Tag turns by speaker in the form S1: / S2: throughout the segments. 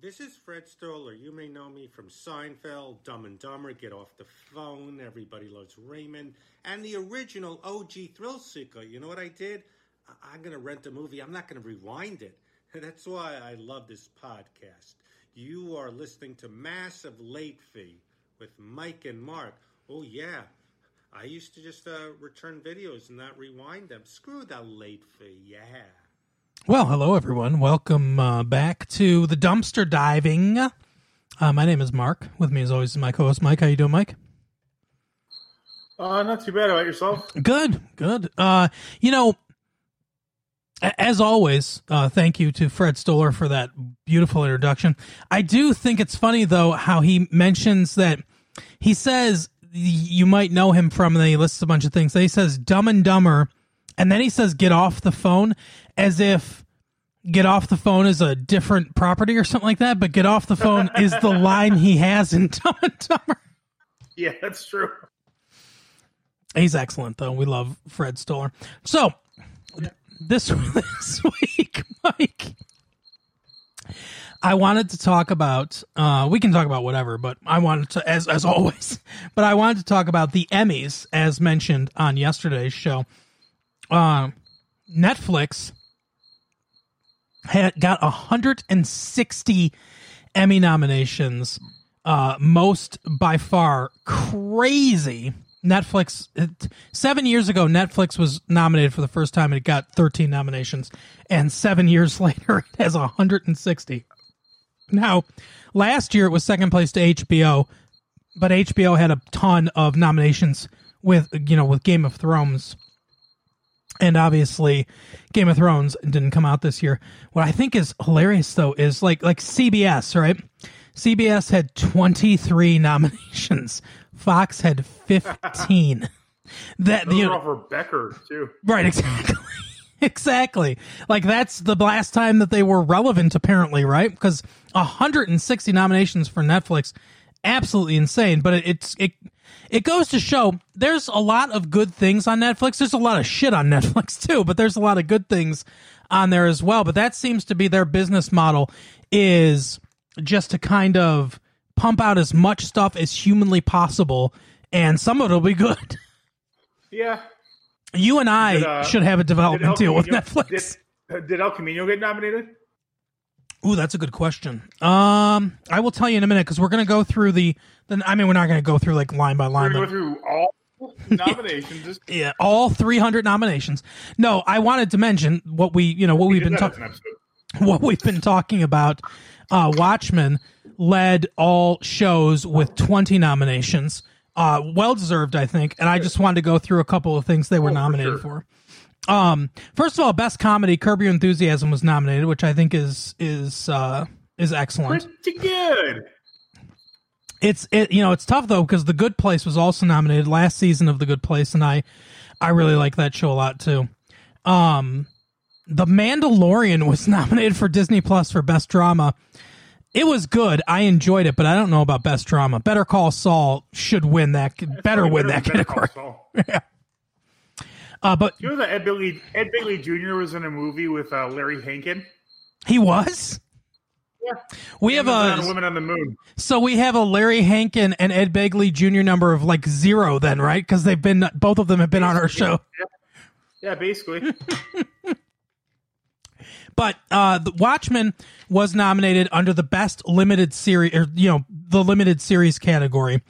S1: This is Fred Stoller. You may know me from Seinfeld, Dumb and Dumber, Get Off the Phone, Everybody Loves Raymond, and the original OG Thrill Seeker. You know what I did? I- I'm going to rent a movie. I'm not going to rewind it. That's why I love this podcast. You are listening to Massive Late Fee with Mike and Mark. Oh, yeah. I used to just uh, return videos and not rewind them. Screw the late fee. Yeah.
S2: Well, hello everyone. Welcome uh, back to the dumpster diving. Uh, my name is Mark. With me, as always, is my co-host Mike. How you doing, Mike?
S3: Uh, not too bad. About yourself?
S2: Good, good. Uh, you know, as always, uh, thank you to Fred Stoller for that beautiful introduction. I do think it's funny though how he mentions that he says you might know him from, and then he lists a bunch of things. Then he says Dumb and Dumber, and then he says get off the phone, as if get off the phone is a different property or something like that. But get off the phone is the line he has in Dumb and Dumber.
S3: Yeah, that's true.
S2: He's excellent, though. We love Fred Stoller. So this this week, Mike, I wanted to talk about. Uh, we can talk about whatever, but I wanted to, as as always, but I wanted to talk about the Emmys, as mentioned on yesterday's show. Uh, Netflix had got 160 Emmy nominations, uh, most by far crazy. Netflix it, seven years ago, Netflix was nominated for the first time and it got 13 nominations, and seven years later, it has 160. Now, last year it was second place to HBO, but HBO had a ton of nominations with you know with Game of Thrones and obviously Game of Thrones didn't come out this year. What I think is hilarious though is like like CBS, right? CBS had 23 nominations. Fox had 15. that
S3: Those
S2: you
S3: are
S2: know,
S3: for Becker too.
S2: Right, exactly. exactly. Like that's the last time that they were relevant apparently, right? Because 160 nominations for Netflix absolutely insane, but it, it's it it goes to show there's a lot of good things on Netflix. There's a lot of shit on Netflix too, but there's a lot of good things on there as well. But that seems to be their business model is just to kind of pump out as much stuff as humanly possible and some of it'll be good.
S3: Yeah.
S2: You and I
S3: Did, uh,
S2: should have a development deal with Netflix.
S3: Did, did El Camino get nominated?
S2: Ooh, that's a good question. Um, I will tell you in a minute because we're gonna go through the. Then I mean, we're not gonna go through like line by
S3: We're
S2: line.
S3: gonna
S2: But,
S3: go through all nominations.
S2: Yeah, all 300 nominations. No, I wanted to mention what we, you know, what we've been talking, what we've been talking about. Uh, Watchmen led all shows with 20 nominations. Uh, well deserved, I think. And I just wanted to go through a couple of things they were
S3: Oh, for
S2: nominated
S3: sure.
S2: for. Um, first of all, best comedy, Curb Your Enthusiasm was nominated, which I think is is uh, is excellent.
S3: Pretty good.
S2: It's it you know it's tough though because The Good Place was also nominated last season of The Good Place, and I I really like that show a lot too. Um, The Mandalorian was nominated for Disney Plus for best drama. It was good. I enjoyed it, but I don't know about best drama. Better Call Saul should win that. Better win that category.
S3: Saul.
S2: Uh, but
S3: You know that Ed Begley, Ed Jr. was in a movie with uh, Larry Hankin.
S2: he was.
S3: Yeah.
S2: We have a
S3: Women on the Moon.
S2: so we have a Larry Hankin and Ed Begley Jr. number of like zero then, right? Because they've been both of them have been on our show.
S3: Yeah, basically.
S2: But uh, the Watchmen was nominated under the best limited series, or you know, the limited series category,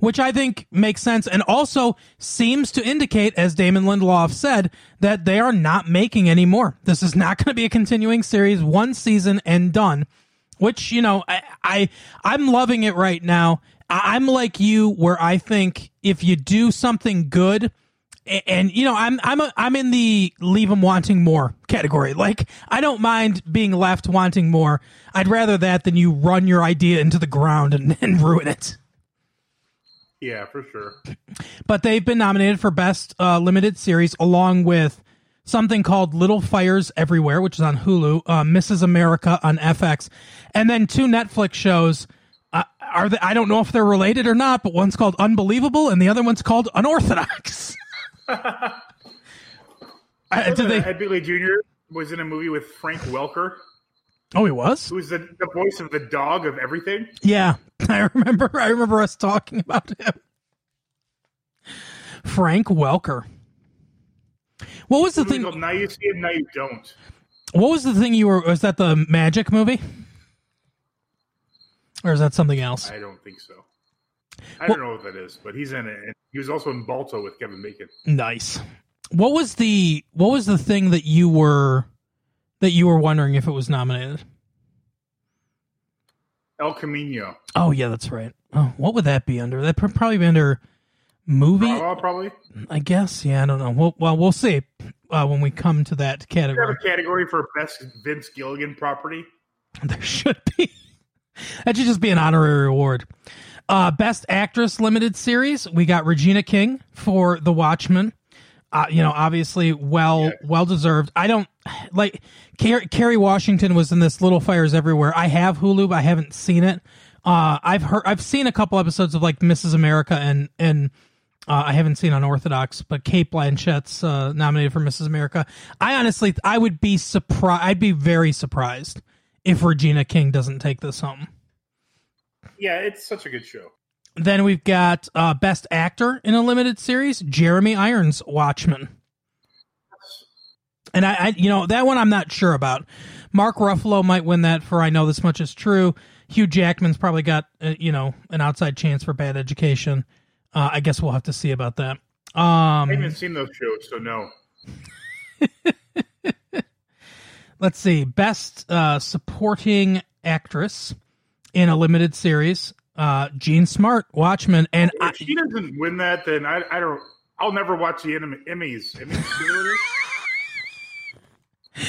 S2: which I think makes sense, and also seems to indicate, as Damon Lindelof said, that they are not making any more. This is not going to be a continuing series, one season and done. Which you know, I, I I'm loving it right now. I'm like you, where I think if you do something good and you know i'm i'm a, i'm in the leave them wanting more category like i don't mind being left wanting more i'd rather that than you run your idea into the ground and, and ruin it
S3: yeah, for sure.
S2: but they've been nominated for best uh, limited series along with something called little fires everywhere which is on hulu uh, mrs america on fx and then two netflix shows uh, are they, i don't know if they're related or not but one's called unbelievable and the other one's called unorthodox Uh, did they
S3: Ed Begley Jr. was in a movie with Frank Welker.
S2: Oh, he was.
S3: Who's the, the voice of the dog of everything?
S2: Yeah, I remember. I remember us talking about him. Frank Welker. What was the thing?
S3: Now you see it, now you don't.
S2: What was the thing you were? Was that the Magic movie, or is that something else?
S3: I don't think so. I don't know what that is, but he's in it. And he was also in Balto with Kevin Bacon.
S2: Nice. What was the What was the thing that you were that you were wondering if it was nominated?
S3: El Camino.
S2: Oh yeah, that's right. Oh, what would that be under? That would probably be under movie,
S3: Bravo, probably.
S2: I guess. Yeah, I don't know. Well, well we'll see uh, when we come to that
S3: We have
S2: category.
S3: a category for best Vince Gilligan property.
S2: There should be. that should just be an honorary award. Uh, best actress limited series. We got Regina King for The Watchmen. Uh, you know, obviously, well,
S3: Yeah.
S2: well deserved. I don't like Car- Kerry Washington was in this Little Fires Everywhere. I have Hulu, but I haven't seen it. Uh, I've heard, I've seen a couple episodes of like Mrs. America and and uh, I haven't seen Unorthodox, but Cate Blanchett's uh, nominated for Mrs. America. I honestly, I would be surprised. I'd be very surprised if Regina King doesn't take this home.
S3: Yeah, it's such a good show.
S2: Then we've got uh, Best Actor in a Limited Series, Jeremy Irons, Watchmen. And I, I, you know, that one I'm not sure about. Mark Ruffalo might win that for I Know This Much Is True. Hugh Jackman's probably got, uh, you know, an outside chance for Bad Education. Uh, I guess we'll have to see about that.
S3: I
S2: Um,
S3: haven't seen those shows, so no.
S2: let's see. Best uh, Supporting Actress in a Limited Series, uh, Jean Smart, Watchmen. And I,
S3: If she doesn't win that, then I, I don't. I'll never watch the Em- Emmys. Emmys, you know what it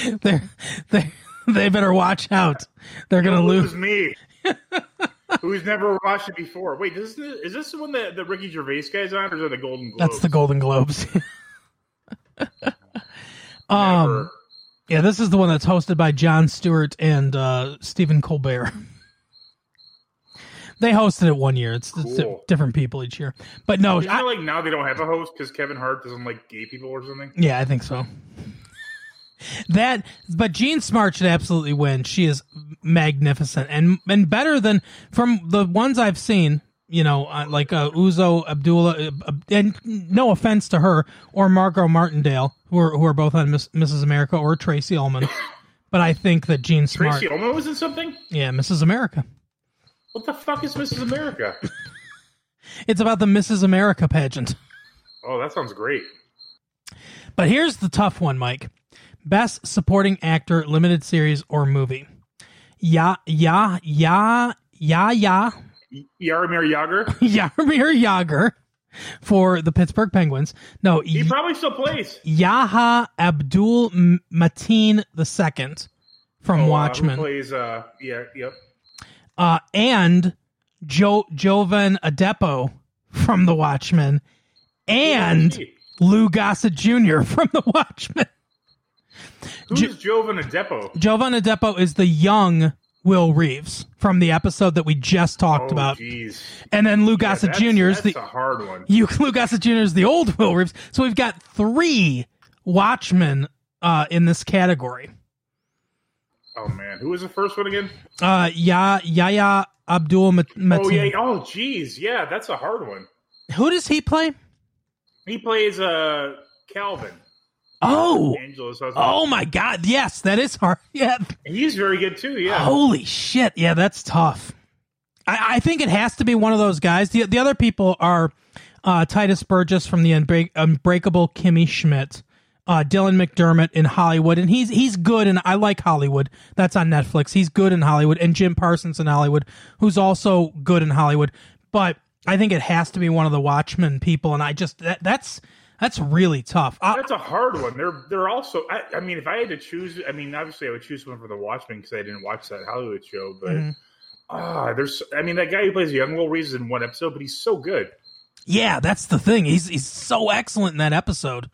S3: is?
S2: they they they better watch out. They're gonna
S3: Don't
S2: lose.
S3: me. Who's never watched it before? Wait, this is, is this the one that the Ricky Gervais guy's on, or is it the Golden Globes?
S2: That's the Golden Globes. um, yeah, this is the one that's hosted by Jon Stewart and uh, Stephen Colbert. They hosted it one year. It's, it's different people each year, but no,
S3: Isn't
S2: I,
S3: it like now they don't have a host because Kevin Hart doesn't like gay people or something?
S2: Yeah, I think so. That, but Jean Smart should absolutely win. She is magnificent and and better than from the ones I've seen. You know, uh, like uh, Uzo Aduba, uh, and no offense to her or Margo Martindale, who are who are both on Miss, Mrs. America or Tracey Ullman, but I think that Jean Smart,
S3: Tracey Ullman was in something.
S2: yeah, Mrs. America.
S3: What the fuck is Mrs. America?
S2: It's about the Mrs. America pageant.
S3: oh, that sounds great.
S2: But here's the tough one, Mike. Best supporting actor, limited series or movie. Ya ya ya ya ya
S3: Yarmir Yager.
S2: Yarmir Yager for the Pittsburgh Penguins. No,
S3: He
S2: Y-
S3: probably still plays.
S2: Yahya Abdul Mateen II from
S3: Oh, uh,
S2: Watchmen,
S3: plays? Uh, yeah, yep.
S2: Uh, and jo- Jovan Adepo from the Watchmen, and? Lou Gossett Jr. from the Watchmen.
S3: Who's Jovan Adepo?
S2: Jovan Adepo is the young Will Reeves from the episode that we just talked
S3: Oh,
S2: about,
S3: jeez.
S2: and then Lou Gossett
S3: That's-
S2: Jr. is the
S3: a hard one.
S2: you Lou Gossett Jr. is the old Will Reeves. So we've got three Watchmen uh, in this category.
S3: Oh man, who was the first one again?
S2: Uh, ya Yahya Abdul Mat-
S3: Oh
S2: Mateen.
S3: yeah. Oh jeez, yeah, that's a hard one.
S2: Who does he play?
S3: He plays uh Calvin,
S2: Oh, oh my God! Yes, that is hard. Yeah.
S3: he's very good too. Yeah.
S2: Holy shit! Yeah, that's tough. I, I think it has to be one of those guys. The the other people are uh, Tituss Burgess from the Unbreak- Unbreakable Kimmy Schmidt, uh, Dylan McDermott in Hollywood, and he's he's good, and I like Hollywood. That's on Netflix. He's good in Hollywood, and Jim Parsons in Hollywood, who's also good in Hollywood. But I think it has to be one of the Watchmen people, and I just that, that's that's really tough. I,
S3: That's a hard one. They're they're also. I, I mean, if I had to choose, I mean, obviously, I would choose one for the Watchmen because I didn't watch that Hollywood show. But
S2: Mhm.
S3: ah, there's. I mean, that guy who plays young Will Reeves in one episode, but he's so good.
S2: yeah, that's the thing. He's he's so excellent in that episode.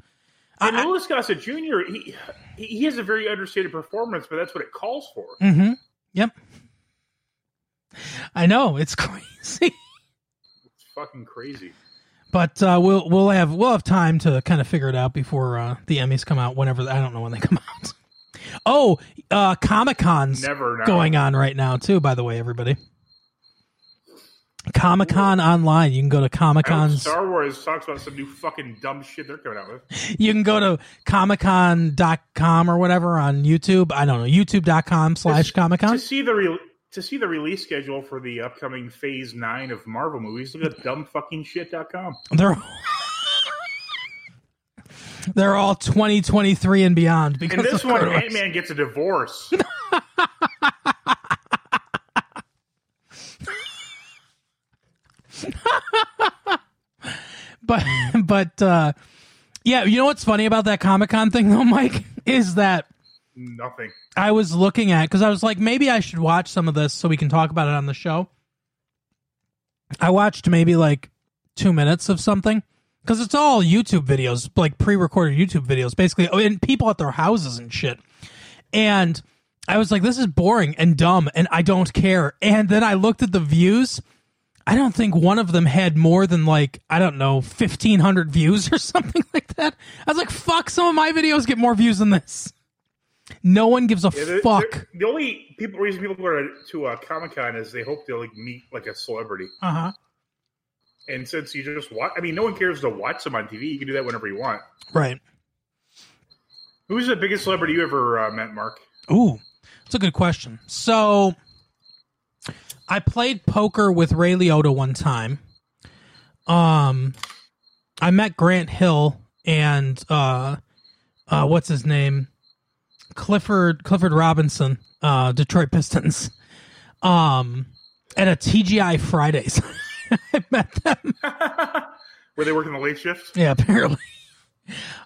S3: And
S2: I-
S3: Gossett Jr. He he he has a very understated performance, but that's what it calls for.
S2: Mm-hmm. Yep. I know it's crazy,
S3: It's fucking crazy.
S2: but uh, we'll we'll have we'll have time to kind of figure it out before uh, the Emmys come out. Whenever I don't know when they come out. Oh, uh, Comic Con's going on right now too. By the way, everybody. Comic Con online. You can go to Comic Con.
S3: Star Wars talks about some new fucking dumb shit they're coming out with.
S2: You can go to comiccon.com or whatever on YouTube. I don't know. YouTube.com slash Comic Con.
S3: To see the re- to see the release schedule for the upcoming Phase Nine of Marvel movies, look at dumbfuckingshit.com.
S2: They're they're all 2023 and beyond because
S3: And this one. Ant Man gets a divorce.
S2: but but uh yeah you know what's funny about that comic-con thing though mike? Is that
S3: Nothing.
S2: i was looking at because i was like maybe i should watch some of this so we can talk about it on the show. I watched maybe like two minutes of something because it's all youtube videos like pre-recorded youtube videos basically oh, and people at their houses and shit. And i was like this is boring and dumb and i don't care. And then i looked at the views I don't think one of them had more than like I don't know fifteen hundred views or something like that. I was like, "Fuck!" Some of my videos get more views than this. No one gives a
S3: Yeah, they're-
S2: fuck.
S3: they're- the only people reason people go to, to uh, Comic Con is they hope they'll like meet like a celebrity.
S2: Uh huh.
S3: And since you just watch, I mean, no one cares to watch them on TV. You can do that whenever you want.
S2: Right.
S3: Who's the biggest celebrity you ever uh, met, Mark?
S2: Ooh, that's a good question. So, I played poker with Ray Liotta one time. Um, I met Grant Hill and uh, uh, what's his name, Clifford Clifford Robinson, uh, Detroit Pistons. Um, at a TGI Fridays, I met them.
S3: Were they working the late shift?
S2: Yeah, apparently.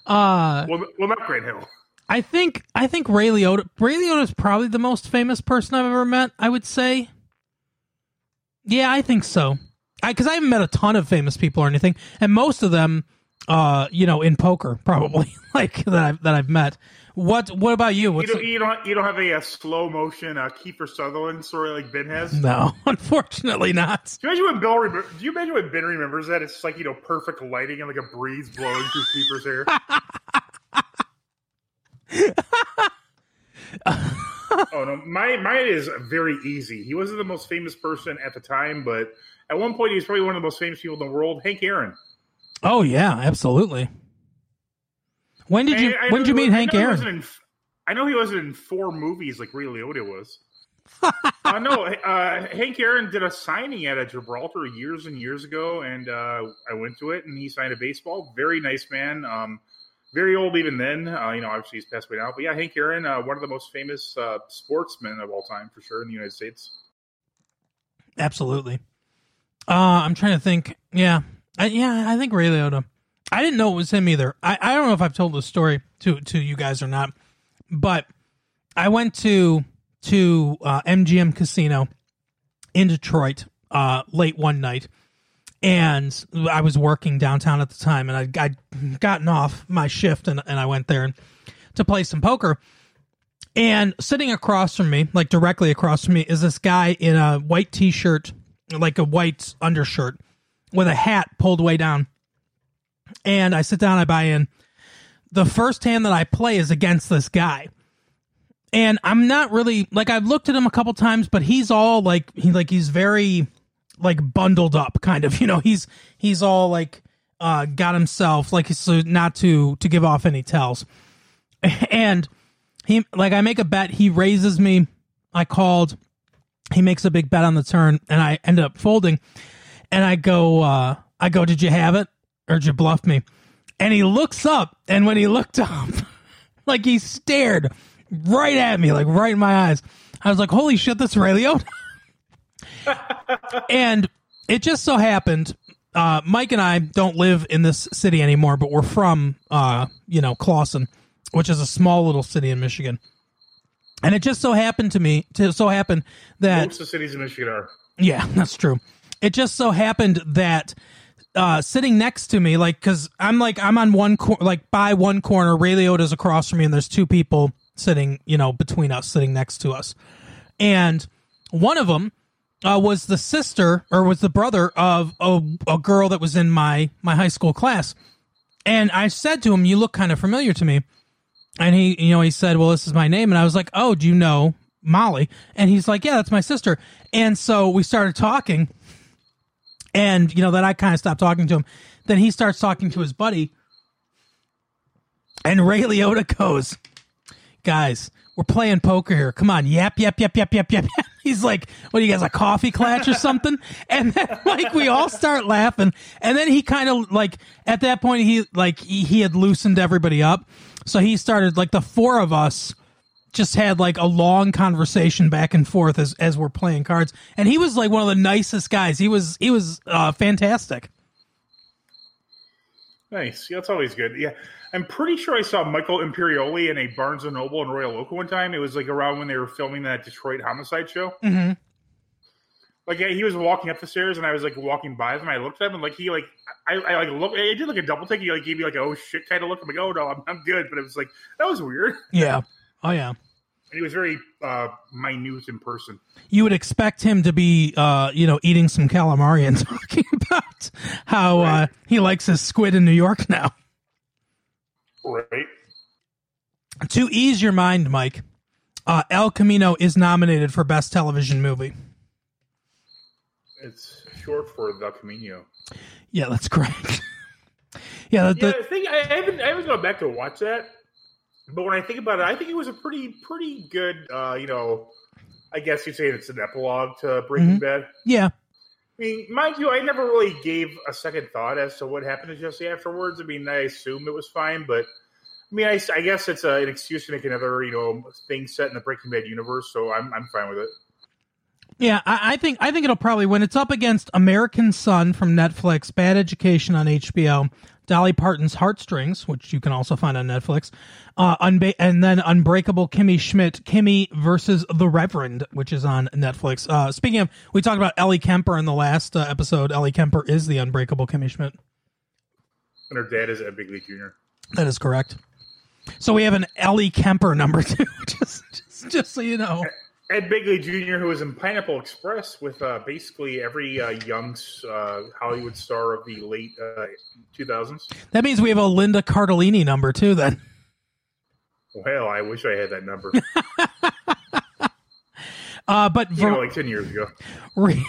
S2: Uh,
S3: Well, well, not Grant Hill.
S2: I think I think Ray Liotta Ray Liotta is probably the most famous person I've ever met. I would say. Yeah, I think so. Because I haven't met a ton of famous people or anything, and most of them, uh, you know, in poker probably like that I've that I've met. What What about you?
S3: You don't, you don't, you don't have a, uh slow motion uh, Kiefer Sutherland story like Ben has.
S2: No, unfortunately not.
S3: Do you imagine when Bill? Remember, do you imagine when Ben remembers that? It's like you know, perfect lighting and like a breeze blowing through Kiefer's hair. oh no, my mine is very easy. He wasn't the most famous person at the time, but at one point he was probably one of the most famous people in the world. Hank Aaron.
S2: Oh yeah, absolutely. When did you
S3: I-
S2: When did you meet Hank Aaron?
S3: in I know he wasn't in four movies like Ray Liotta was. uh, no, uh, Hank Aaron did a signing at a Gibraltar years and years ago, and uh, I went to it, and he signed a baseball. Very nice man. Um, very old even then. Uh, you know, obviously he's passed away now. But yeah, Hank Aaron, uh, one of the most famous uh, sportsmen of all time for sure in the United States.
S2: Absolutely. Uh, I'm trying to think. Yeah, I, yeah, I think Ray Liotta. I didn't know it was him either. I, I don't know if I've told this story to to you guys or not, but I went to to uh, MGM Casino in Detroit uh, late one night, and I was working downtown at the time, and I I'd gotten off my shift, and and I went there and, to play some poker. And sitting across from me, like directly across from me, is this guy in a white t shirt, like a white undershirt, with a hat pulled way down. And I sit down, I buy in. The first hand that I play is against this guy. And I'm not really like I've looked at him a couple times, but he's all like he like he's very like bundled up kind of, you know, he's he's all like uh got himself like so not to to give off any tells. And he like I make a bet, he raises me. I called. He makes a big bet on the turn, and I end up folding. And I go, uh, I go, did you have it or did you bluff me? And he looks up, and when he looked up, like he stared right at me, like right in my eyes. I was like, holy shit, that's Ray Liotta. and it just so happened uh, Mike and I don't live in this city anymore, but we're from, uh, you know, Clawson, which is a small little city in Michigan. And it just so happened to me, to so happen that
S3: Most of the cities in Michigan are.
S2: yeah, that's true. It just so happened that uh, sitting next to me, like, because I'm like I'm on one cor- like by one corner, Ray Liotta's across from me, and there's two people sitting, you know, between us, sitting next to us, and one of them uh, was the sister or was the brother of a, a girl that was in my my high school class, and I said to him, "You look kind of familiar to me." and he you know he said well this is my name. And i was like oh do you know molly? And he's like yeah that's my sister. And so we started talking. And you know then i kind of stopped talking to him. Then he starts talking to his buddy. And ray liotta goes guys we're playing poker here. Come on. Yap yap yap yap yap yap he's like what do you guys a coffee clutch or something? And then like we all start laughing. And then he kind of like at that point he like he, he had loosened everybody up. So he started like the four of us just had like a long conversation back and forth as as we're playing cards. And he was like one of the nicest guys. He was he was uh fantastic.
S3: Nice. Yeah, that's always good. Yeah, I'm pretty sure I saw Michael Imperioli in a Barnes and Noble in Royal Oak one time. It was like around when they were filming that Detroit homicide show.
S2: mm-hmm.
S3: Like yeah, he was walking up the stairs, and I was like walking by him, I looked at him, and like he like I, I like look, I did like a double take. He like gave me like a oh shit kind of look. I'm like oh no, I'm, I'm good, but it was like that was weird.
S2: yeah oh yeah
S3: And he was very uh minute in person.
S2: you would expect him to be uh you know eating some calamari and talking about how uh he likes his squid in new york now
S3: Right.
S2: to ease your mind mike uh el camino is nominated for best television movie
S3: It's short for the Camino.
S2: yeah that's correct yeah, the,
S3: Yeah,
S2: the,
S3: I haven't I haven't gone back to watch that, but when I think about it, I think it was a pretty pretty good. uh, You know, I guess you'd say it's an epilogue to Breaking
S2: Mhm.
S3: Bad.
S2: yeah
S3: I mean, mind you, I never really gave a second thought as to what happened to Jesse afterwards. I mean, I assume it was fine, but I mean, I, I guess it's a, an excuse to make another you know thing set in the Breaking Bad universe, so I'm I'm fine with it.
S2: Yeah, I, I think I think it'll probably when It's up against American Son from Netflix, Bad Education on HBO, Dolly Parton's Heartstrings, which you can also find on Netflix, uh, Unba- and then Unbreakable Kimmy Schmidt, Kimmy versus the Reverend, which is on Netflix. Uh, speaking of, we talked about Ellie Kemper in the last uh, episode. Ellie Kemper is the Unbreakable Kimmy Schmidt.
S3: And her dad is Ed Begley Jr.
S2: That is correct. So we have an Ellie Kemper number two, just just, just so you know.
S3: Ed Begley Jr., who was in Pineapple Express with uh, basically every uh, young uh, Hollywood star of the late uh, 2000s.
S2: That means we have a Linda Cardellini number too. then.
S3: Well, I wish I had that number.
S2: Uh, but
S3: you
S2: Ver-
S3: know, like 10 years ago.
S2: Re-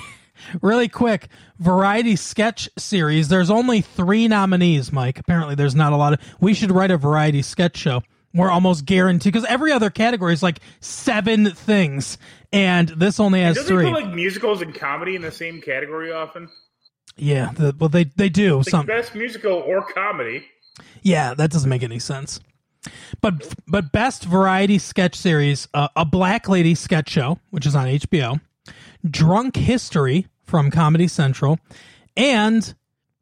S2: really quick variety sketch series there's only three nominees mike apparently there's not a lot of we should write a variety sketch show we're almost guaranteed because every other category is like seven things and this only has
S3: Doesn't
S2: three
S3: put like musicals and comedy in the same category often?
S2: yeah the, well they they do
S3: Like
S2: some.
S3: best musical or comedy.
S2: yeah that doesn't make any sense. But but best variety sketch series uh, a black lady sketch show which is on hbo drunk history from comedy central and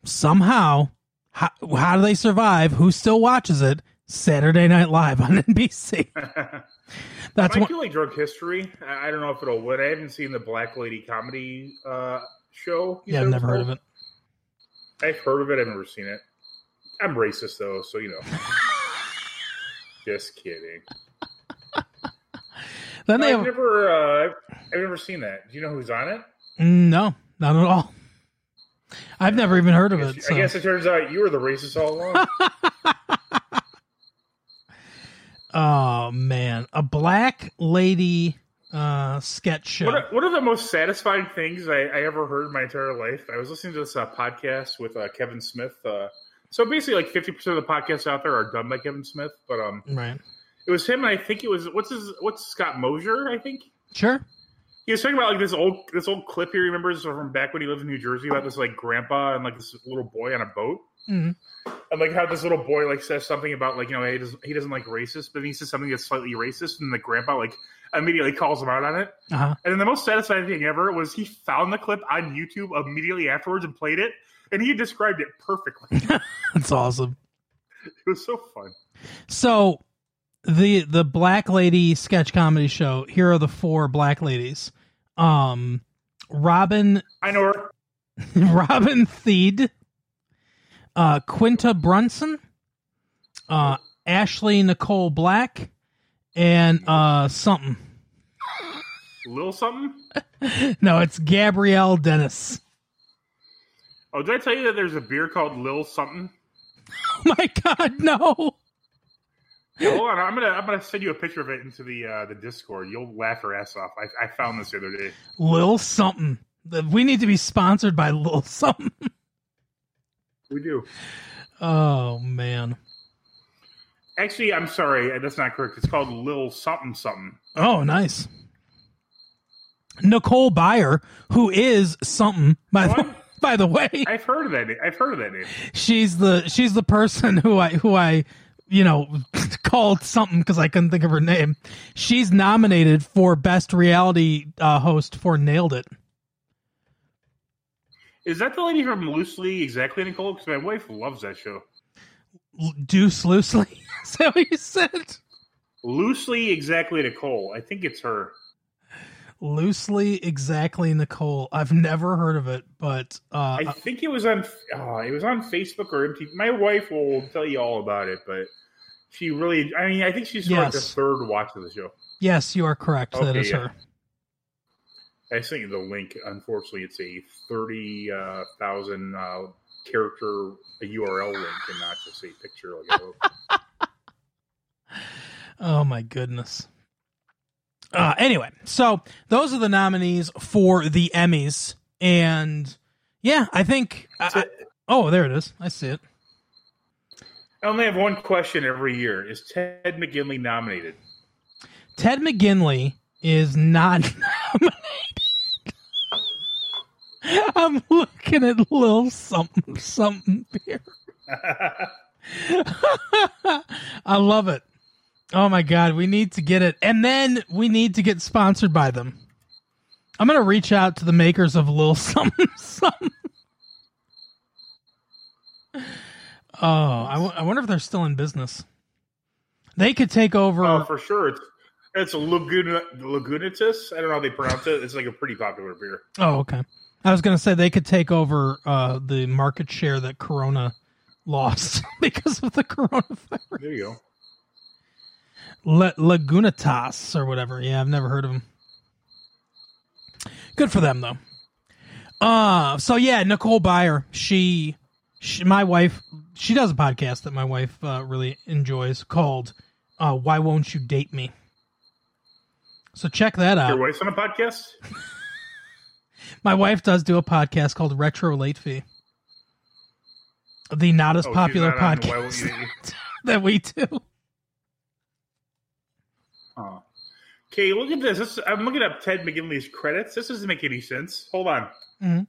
S2: somehow how, how do they survive? Who still watches it saturday night live on nbc that's
S3: I
S2: one
S3: feel like drunk history. I don't know if it'll win. I haven't seen the Black Lady comedy uh, show.
S2: yeah i've never heard of it
S3: I've heard of it. I've never seen it. I'm racist though, so you know. Just kidding.
S2: then they
S3: I've never, uh, I've never seen that. Do you know who's on it?
S2: no not at all i've never even heard of
S3: I
S2: it so.
S3: I guess it turns out you were the racist all along.
S2: Oh man a black lady uh sketch show
S3: One of, one of the most satisfying things I, I ever heard in my entire life. I was listening to this uh, podcast with uh, Kevin Smith. Uh, so basically, like fifty percent of the podcasts out there are done by Kevin Smith, but um,
S2: right
S3: it was him, and I think it was what's his what's Scott Mosier, I think.
S2: sure
S3: He was talking about like this old this old clip he remembers from back when he lived in New Jersey about this like grandpa and like this little boy on a boat.
S2: Mhm.
S3: And like how this little boy like says something about like you know he doesn't he doesn't like racist, but then he says something that's slightly racist, and the grandpa like immediately calls him out on it.
S2: uh-huh
S3: And then the most satisfying thing ever was he found the clip on YouTube immediately afterwards and played it, and he described it perfectly.
S2: that's awesome
S3: it was so fun.
S2: So the the black lady sketch comedy show. Here are the four black ladies. Um, Robin
S3: I know her.
S2: Robin Thede, uh, Quinta Brunson, uh, Ashley Nicole Black, and uh, something.
S3: Lil something.
S2: No, it's Gabrielle Dennis.
S3: Oh, did I tell you that there's a beer called Lil something?
S2: Oh my God, no!
S3: Yeah, hold on, I'm gonna I'm gonna send you a picture of it into the uh, the Discord. You'll laugh your ass off. I, I found this the other day.
S2: Lil something. We need to be sponsored by Lil something.
S3: We do.
S2: Oh man.
S3: Actually, I'm sorry, that's not correct. It's called Lil Something Something.
S2: Oh, nice. Nicole Byer, who is something by the, by the way,
S3: I've heard of that. Name. I've heard of that name.
S2: she's the she's the person who I who I you know called something because I couldn't think of her name. She's nominated for best reality uh, host for Nailed It.
S3: Is that the lady from Loosely Exactly Nicole? Because my wife loves that show.
S2: Deuce loosely. Is that what you said?
S3: Loosely Exactly Nicole. I think it's her.
S2: Loosely, exactly, Nicole. I've never heard of it, but uh,
S3: I think it was on oh, it was on Facebook or MTV. My wife will tell you all about it, but she really I mean I think she's like the third watch of the show.
S2: yes, you are correct. that
S3: Okay,
S2: is
S3: yeah.
S2: her.
S3: I sent you the link. Unfortunately, it's a 30,000 uh, uh, character a URL link and not just a picture. Like a,
S2: Oh my goodness. Uh, anyway, so those are the nominees for the Emmys, and yeah, I think. I- oh, there it is. I see it.
S3: I only have one question every year: Is Ted McGinley nominated?
S2: Ted McGinley is not nominated. I'm looking at little something something here. I love it. Oh my god, we need to get it. And then we need to get sponsored by them. I'm going to reach out to the makers of Lil Something Something. Oh, I, w- I wonder if they're still in business. They could take over.
S3: Oh, for sure. It's it's Laguna Lagunitas. I don't know how they pronounce it. It's like a pretty popular beer.
S2: Oh, okay. I was going to say they could take over uh, the market share that Corona lost because of the coronavirus.
S3: There you go.
S2: La- Lagunitas or whatever. Yeah, I've never heard of them. Good for them though. Uh so yeah, Nicole Byer, she, she my wife, she does a podcast that my wife uh, really enjoys called uh Why Won't You Date Me? So check that out.
S3: Your wife's on a podcast.
S2: My wife does do a podcast called Retro Late Fee. The not as
S3: Oh,
S2: popular
S3: not on Why Won't
S2: podcast
S3: You Date Me?
S2: that we do.
S3: Oh. Okay, look at this. this. I'm looking up Ted McGinley's credits. This doesn't make any sense. Hold on.
S2: Mhm.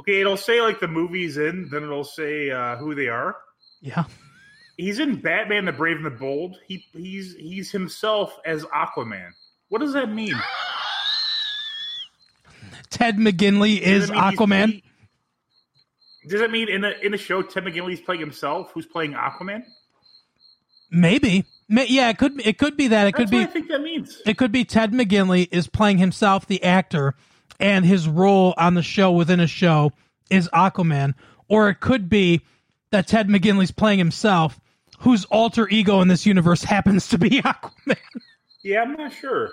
S3: Okay, it'll say like the movie's in, then it'll say uh, who they are.
S2: Yeah.
S3: He's in Batman: The Brave and the Bold. He he's he's himself as Aquaman. What does that mean?
S2: Ted McGinley is
S3: it mean he's-
S2: Aquaman.
S3: does that mean in the in the show Ted McGinley's playing himself, who's playing Aquaman?
S2: Maybe. Yeah, it could it could be that. It
S3: That's
S2: could
S3: what
S2: be
S3: I think that means.
S2: it could be Ted McGinley is playing himself the actor and his role on the show within a show is Aquaman or it could be that Ted McGinley's playing himself whose alter ego in this universe happens to be Aquaman.
S3: Yeah, I'm not sure.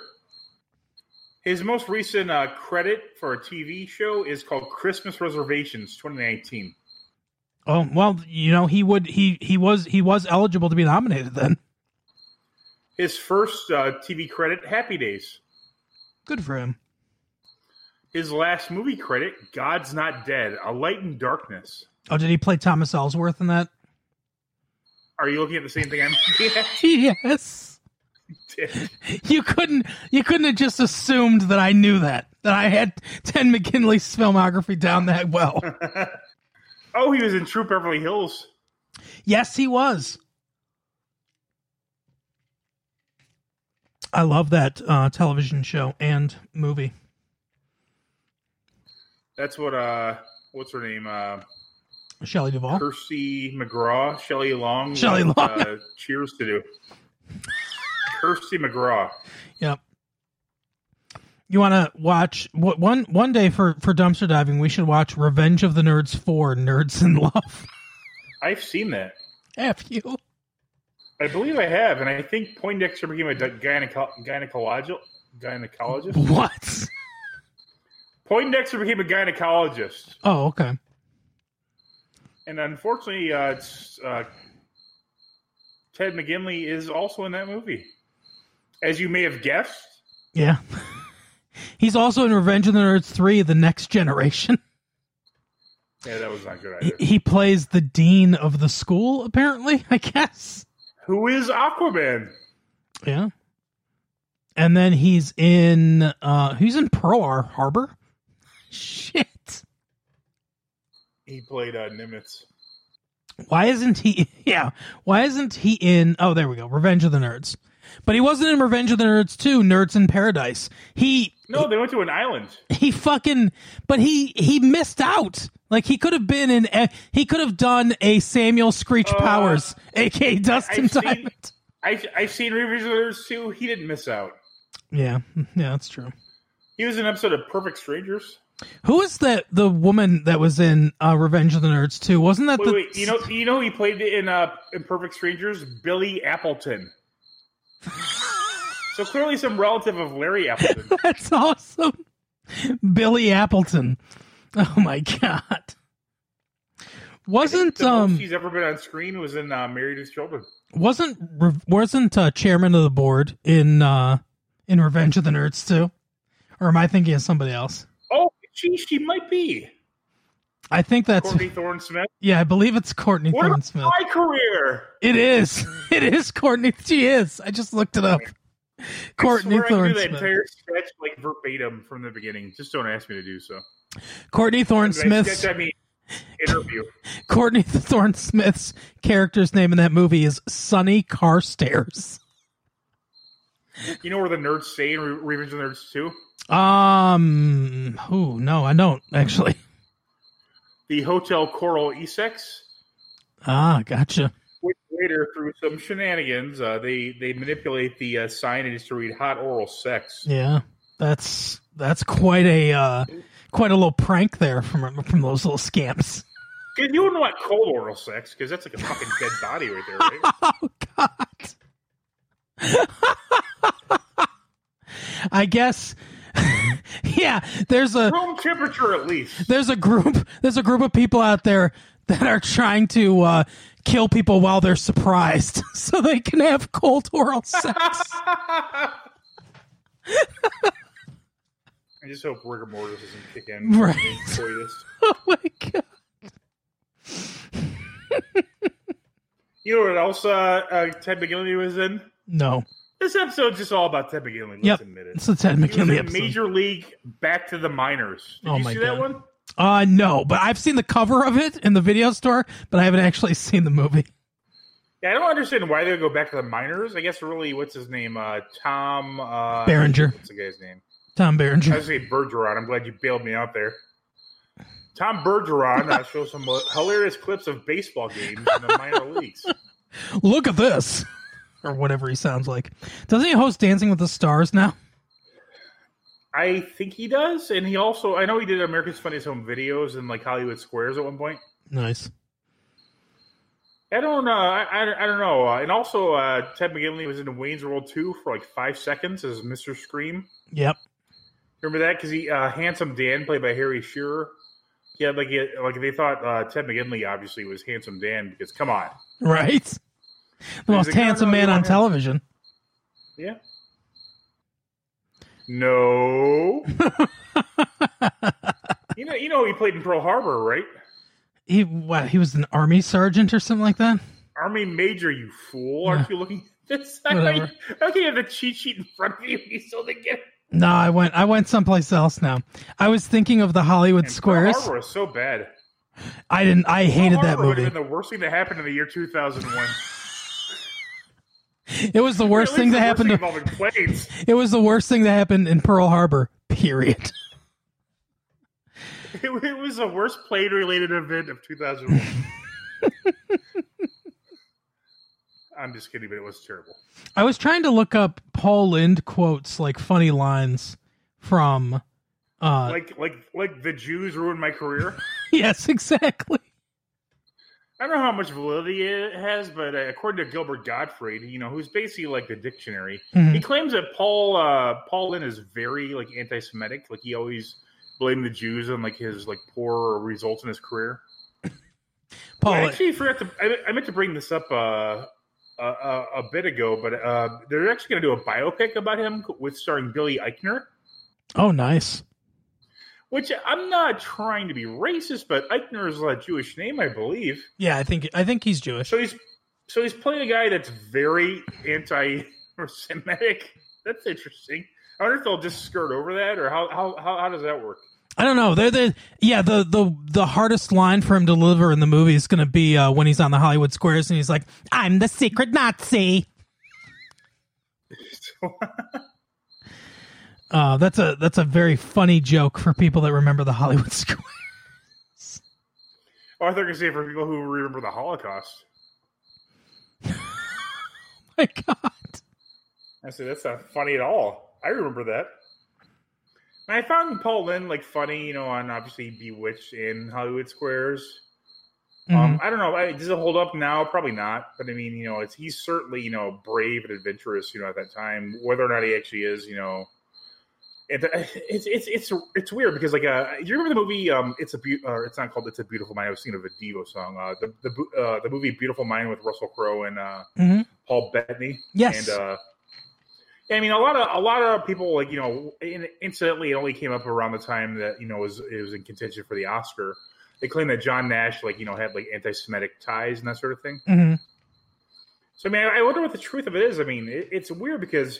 S3: His most recent uh, credit for a TV show is called Christmas Reservations 2019.
S2: Oh, well, you know, he would he he was he was eligible to be nominated then.
S3: His first uh, TV credit, Happy Days.
S2: Good for him.
S3: His last movie credit, God's Not Dead, A Light in Darkness.
S2: Oh, did he play Thomas Ellsworth in that?
S3: Are you looking at the same thing I'm looking
S2: yes. You couldn't you couldn't have just assumed that I knew that. That I had Ted McGinley's filmography down that well.
S3: oh, he was in Troop Beverly Hills.
S2: yes, he was. I love that uh, television show and movie.
S3: That's what, uh, what's her name? Uh,
S2: Shelley Duvall.
S3: Kirsty McGraw, Shelley Long.
S2: Shelley Long.
S3: Uh, cheers to do. Kirsty McGraw.
S2: Yep. You want to watch one one day for for dumpster diving? We should watch Revenge of the Nerds four Nerds in Love.
S3: I've seen that.
S2: Have you?
S3: I believe I have, and I think Poindexter became a gyneco- gynecologist. Gynecologist.
S2: What?
S3: Poindexter became a gynecologist,
S2: Oh, okay.
S3: and unfortunately, uh, it's, uh, Ted McGinley is also in that movie, as you may have guessed.
S2: Yeah. He's also in Revenge of the Nerds 3, The Next Generation.
S3: Yeah, that was not good
S2: He,
S3: either.
S2: he plays the dean of the school, apparently, I guess.
S3: Who is Aquaman?
S2: Yeah. And then he's in uh he's in Pearl Harbor. Shit.
S3: He played uh, Nimitz.
S2: Why isn't he yeah, why isn't he in Oh, there we go. Revenge of the Nerds. But he wasn't in Revenge of the Nerds 2, Nerds in Paradise. He
S3: No, they went to an island.
S2: he fucking but he he missed out. Like he could have been in a- he could have done a Samuel Screech
S3: Uh,
S2: Powers, aka Dustin
S3: I've seen-
S2: Diamond.
S3: I, I've seen Revenge of the Nerds too. He didn't miss out.
S2: Yeah, yeah, that's true.
S3: He was in an episode of Perfect Strangers.
S2: Who is that? The woman that was in uh, Revenge of the Nerds too? Wasn't that
S3: Wait,
S2: the?
S3: wait. You know, you know, he played in uh, in Perfect Strangers. Billy Appleton. so clearly, some relative of Larry Appleton.
S2: That's awesome. Billy Appleton. Oh my god. Wasn't um
S3: he's ever been on screen was in uh, Married with Children.
S2: wasn't wasn't uh, chairman of the board in uh in Revenge of the Nerds too? Or am I thinking of somebody else?
S3: Oh, she she might be
S2: I think that's
S3: Courtney Thorne Smith.
S2: yeah. I believe it's Courtney
S3: What
S2: Thorne Smith.
S3: my career?
S2: It is. It is Courtney. She is. I just looked it up. Courtney
S3: I swear I
S2: Thorne
S3: that
S2: Smith.
S3: entire sketch like verbatim from the beginning. Just don't ask me to do so.
S2: Courtney Thorne
S3: By
S2: Smith's
S3: I mean interview.
S2: Courtney Thorne Smith's character's name in that movie is Sunny Carstairs.
S3: You know where the nerds stay in Re- Revenge of the Nerds too?
S2: Um, oh no, I don't actually.
S3: The Hotel Coral Essex.
S2: Ah, gotcha.
S3: Which later, through some shenanigans, uh, they they manipulate the uh, signage to read "hot oral sex."
S2: Yeah, that's that's quite a uh, quite a little prank there from from those little scamps.
S3: Because you wouldn't want cold oral sex, because that's like a fucking dead body right there, right?
S2: Oh God. I guess. yeah, there's a
S3: Room temperature, at least.
S2: there's a group there's a group of people out there that are trying to uh, kill people while they're surprised, so they can have cold oral sex.
S3: I just hope rigor mortis doesn't kick in.
S2: Right. Oh my god!
S3: You know what else uh, uh, Ted McGinley was in?
S2: No,
S3: This episode's just all about Ted McGinley. Let's
S2: Yep.
S3: admit it.
S2: it's a Ted
S3: McGinley
S2: episode.
S3: Major League Back to the Minors. Did
S2: Oh
S3: you
S2: my
S3: see
S2: God.
S3: that one?
S2: Uh, no, but I've seen the cover of it in the video store, but I haven't actually seen the movie.
S3: Yeah, I don't understand why they would go back to the minors. I guess really, what's his name? Uh, Tom uh,
S2: Berenger.
S3: What's the guy's name?
S2: Tom
S3: I
S2: Berenger.
S3: was say Bergeron. I'm glad you bailed me out there. Tom Bergeron uh, shows some hilarious clips of baseball games in the minor leagues.
S2: Look at this, or whatever he sounds like. Doesn't he host Dancing with the Stars now?
S3: I think he does, and he also I know he did America's Funniest Home Videos and like Hollywood Squares at one point.
S2: Nice.
S3: I don't know. I, I, I don't know. Uh, and also, uh, Ted McGinley was in Wayne's World 2 for like five seconds as Mr. Scream.
S2: Yep.
S3: Remember that? Because he, uh, Handsome Dan, played by Harry Shearer. Yeah, like he, like they thought uh, Ted McGinley obviously was Handsome Dan because come on,
S2: Right. The most handsome man on television.
S3: yeah. No, you know, you know, he played in Pearl Harbor, right?
S2: He what? He was an army sergeant or something like that.
S3: Army Major, you fool! Aren't you looking at this?
S2: Whatever.
S3: Okay, you have the cheat sheet in front of you. You still didn't get it.
S2: No, I went. I went someplace else now. I was thinking of the Hollywood
S3: And Pearl
S2: Squares.
S3: Harbor was so bad.
S2: I didn't. I hated
S3: Pearl
S2: that
S3: Harbor would
S2: movie.
S3: have been the worst thing that happened in the year 2001.
S2: It was the worst thing that happened. To,
S3: involving planes.
S2: it was the worst thing that happened in Pearl Harbor. Period.
S3: It, it was the worst plane-related event of 2001. I'm just kidding, but it was terrible.
S2: I was trying to look up Paul Lynde quotes, like funny lines from. Uh,
S3: Like, like, like the Jews ruined my career.
S2: yes, exactly.
S3: I don't know how much validity it has, but uh, according to Gilbert Gottfried, you know, who's basically like the dictionary,
S2: Mhm.
S3: he claims that Paul uh, Paul Lynde is very like anti-Semitic. Like he always blamed the Jews on like his like poor results in his career.
S2: Paul.
S3: I actually forgot to. I, I meant to bring this up uh, a, a, a bit ago, but uh, they're actually going to do a biopic about him with starring Billy Eichner.
S2: Oh, nice.
S3: Which I'm not trying to be racist, but Eichner is a Jewish name, I believe.
S2: Yeah, I think I think he's Jewish.
S3: So he's so he's playing a guy that's very anti-Semitic. That's interesting. I wonder if they'll just skirt over that, or how how how, how does that work?
S2: I don't know. They're the yeah the the the hardest line for him to deliver in the movie is going to be uh, when he's on the Hollywood Squares and he's like, "I'm the secret Nazi." uh, that's a that's a very funny joke for people that remember the Hollywood Squares.
S3: Oh, I thought you were say for people who remember the Holocaust.
S2: My God.
S3: I said that's not funny at all. I remember that. And I found Paul Lynde like funny, you know, on obviously Bewitched in Hollywood Squares. Um, I don't know. I- Does it hold up now? Probably not. But I mean, you know, it's he's certainly you know brave and adventurous. You know, at that time, whether or not he actually is, you know, it, it's it's it's it's weird because like uh, you remember the movie? Um, it's a be- or it's not called It's a Beautiful Mind. I was thinking of a Devo song. Uh, the the uh, the movie Beautiful Mind with Russell Crowe and uh,
S2: Mhm.
S3: Paul Bettany.
S2: Yes.
S3: And uh, I mean, a lot of a lot of people like you know, in, incidentally, it only came up around the time that you know it was it was in contention for the Oscar. They claim that John Nash, like you know, had like anti-Semitic ties and that sort of thing.
S2: hmm
S3: So I mean, I wonder what the truth of it is. I mean, it, it's weird because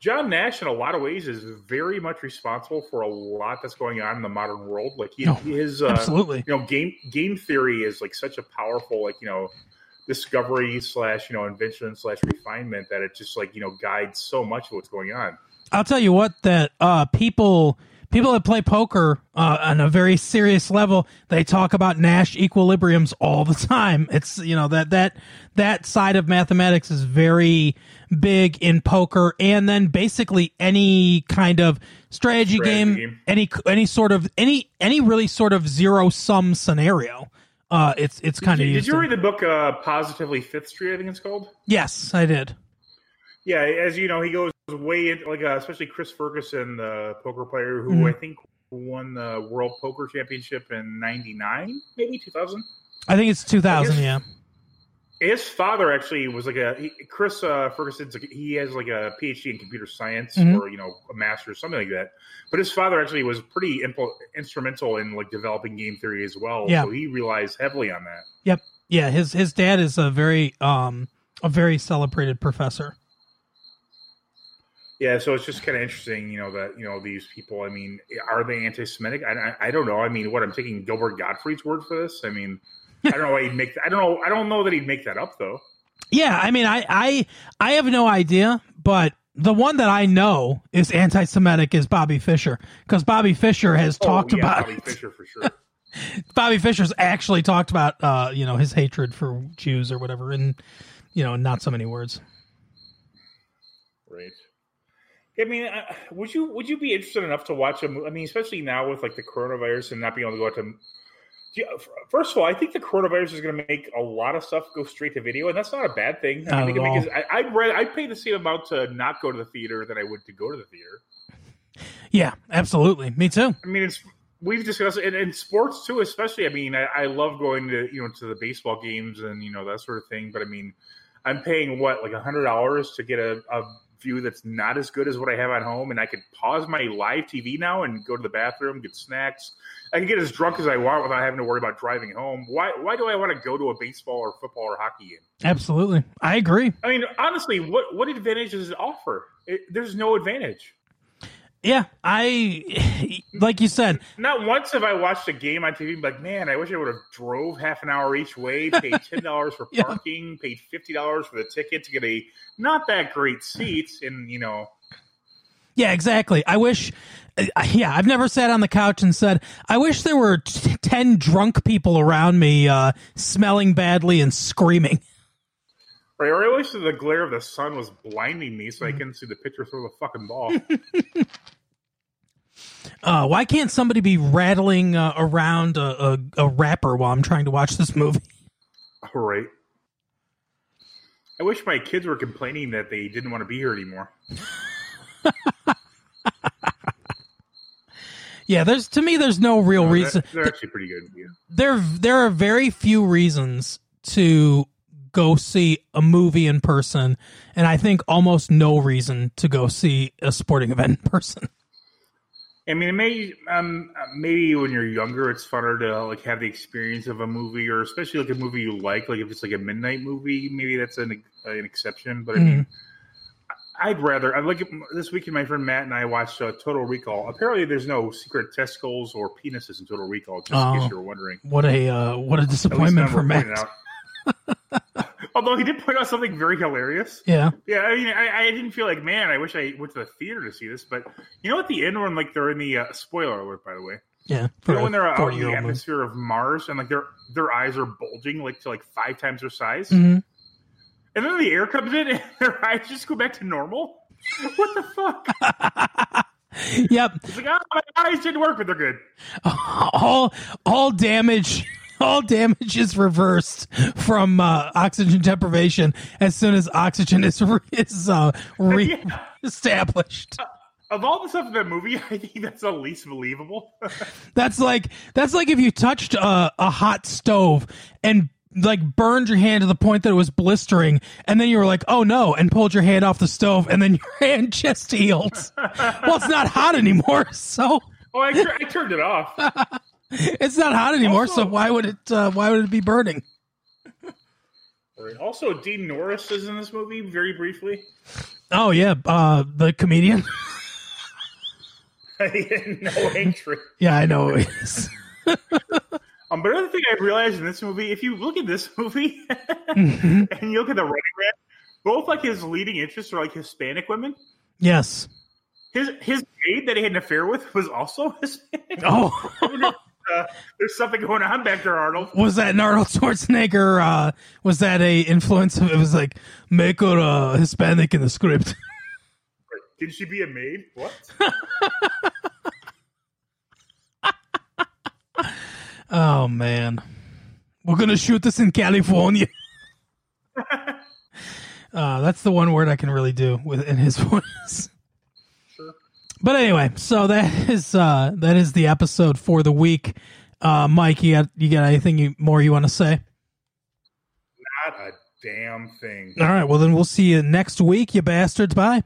S3: John Nash, in a lot of ways, is very much responsible for a lot that's going on in the modern world. Like he,
S2: Oh,
S3: his, uh,
S2: Absolutely.
S3: you know, game game theory is like such a powerful, like you know, discovery slash you know invention slash refinement that it just like you know guides so much of what's going on.
S2: I'll tell you what that uh, people people that play poker uh, on a very serious level they talk about Nash equilibriums all the time. It's you know that that that side of mathematics is very big in poker, and then basically any kind of strategy,
S3: Strategy
S2: game, any any sort of any any really sort of zero sum scenario. Uh, it's it's kind of
S3: Did, did you read the book uh, Positively Fifth Street? I think it's called.
S2: yes, I did.
S3: Yeah, as you know, he goes way in, like uh, especially Chris Ferguson, the poker player who
S2: Mhm.
S3: I think won the World Poker Championship in '99, maybe 2000.
S2: I think it's two thousand.
S3: guess-
S2: Yeah.
S3: His father actually was like a he, Chris uh, Ferguson's. Like, he has like a PhD in computer science
S2: Mhm.
S3: or you know a master's something like that. But his father actually was pretty impl- instrumental in like developing game theory as well.
S2: Yeah.
S3: So he relies heavily on that. Yep.
S2: Yeah, his his dad is a very um a very celebrated professor.
S3: Yeah, so it's just kind of interesting, you know, that you know these people. I mean, are they anti-Semitic? I, I, I don't know. I mean, what I'm taking Gilbert Gottfried's word for this. I mean, I don't know. Why he'd make. I don't know. I don't know that he'd make that up though.
S2: Yeah, I mean, I I I have no idea, but the one that I know is anti-Semitic is Bobby Fischer because Bobby Fischer has talked
S3: oh, yeah,
S2: about
S3: Bobby
S2: it.
S3: Fischer for sure.
S2: Bobby Fischer's actually talked about uh you know his hatred for Jews or whatever in you know not so many words.
S3: Right. I mean, uh, would you would you be interested enough to watch a movie? I mean, especially now with like the coronavirus and not being able to go out to. You- First of all, I think the coronavirus is going to make a lot of stuff go straight to video, and that's not a bad thing.
S2: Not
S3: I
S2: at
S3: it I, I'd rather I'd pay the same amount to not go to the theater than I would to go to the theater.
S2: Yeah, absolutely. Me too.
S3: I mean, it's we've discussed it in, in sports too, especially. I mean, I, I love going to you know to the baseball games and you know that sort of thing. But I mean, I'm paying what like a hundred dollars to get a, a view that's not as good as what I have at home, and I could pause my live TV now and go to the bathroom, get snacks. I can get as drunk as I want without having to worry about driving home. Why? Why do I want to go to a baseball or football or hockey game?
S2: Absolutely. I agree.
S3: I mean, honestly, what what advantage does it offer? It, there's no advantage.
S2: Yeah, I like you said,
S3: Not once have I watched a game on TV like, man, I wish I would have drove half an hour each way, paid ten dollars for
S2: Yeah.
S3: parking, paid fifty dollars for the ticket to get a not that great seat, and you know,
S2: Yeah, exactly. I wish. Yeah, I've never sat on the couch and said, "I wish there were t- ten drunk people around me, uh, smelling badly and screaming."
S3: right? Or I wish that the glare of the sun was blinding me so I
S2: Mm-hmm.
S3: couldn't see the pitcher throw the fucking ball.
S2: Uh, why can't somebody be rattling uh, around a, a, a wrapper while I'm trying to watch this movie?
S3: All right. I wish my kids were complaining that they didn't want to be here anymore.
S2: Yeah, there's to me, there's no real
S3: No,
S2: reason.
S3: they're, they're actually pretty good. Yeah.
S2: there there are very few reasons to go see a movie in person, and I think almost no reason to go see a sporting event in person.
S3: I mean, it may um, maybe when you're younger, it's funner to like have the experience of a movie, or especially like a movie you like. Like if it's like a midnight movie, maybe that's an an exception. But I mean, I'd rather. I like this weekend. My friend Matt and I watched uh, Total Recall. Apparently, there's no secret testicles or penises in Total Recall. Just in
S2: Oh.
S3: case you're wondering.
S2: What a uh, what a disappointment for Matt.
S3: Although he did point out something very hilarious.
S2: Yeah,
S3: Yeah, I mean, I, I didn't feel like, man, I wish I went to the theater to see this. But you know, at the end when like they're in the uh, spoiler alert, by the way,
S2: yeah.
S3: you know, when they're out in the
S2: movie.
S3: atmosphere of Mars and like their their eyes are bulging like to like five times their size,
S2: Mhm.
S3: and then the air comes in and their eyes just go back to normal. What the fuck?
S2: Yep.
S3: It's like, oh, my eyes didn't work, but they're good.
S2: all all damage all damage is reversed from uh, oxygen deprivation as soon as oxygen is re- is uh, re-
S3: Yeah.
S2: established.
S3: Of all the stuff in that movie, I think that's the least believable.
S2: That's like that's like if you touched a, a hot stove and like burned your hand to the point that it was blistering, and then you were like, "Oh no!" and pulled your hand off the stove, and then your hand just healed. well, it's not hot anymore, so
S3: oh, I, I turned it off.
S2: it's not hot anymore. so why would it uh, why would it be burning?
S3: Also, Dean Norris is in this movie very briefly.
S2: Oh yeah, uh, the comedian.
S3: no entry.
S2: yeah, I know it is.
S3: Um, but another thing I realized in this movie, if you look at this movie
S2: Mhm.
S3: and you look at the running man, both like his leading interests are like Hispanic women.
S2: Yes.
S3: His his maid that he had an affair with was also Hispanic.
S2: Oh,
S3: Uh, there's something going on back there, Arnold.
S2: was that an Arnold Schwarzenegger? Uh, was that a influence? Of, it was like make her uh, Hispanic in the script.
S3: Can she be a maid? What?
S2: Oh man, we're gonna shoot this in California. uh, that's the one word I can really do with in his voice. But anyway, so that is uh, that is the episode for the week. Uh, Mike, you got you got anything you, more you want to say?
S3: Not a damn thing.
S2: All right, well then we'll see you next week, you bastards. Bye.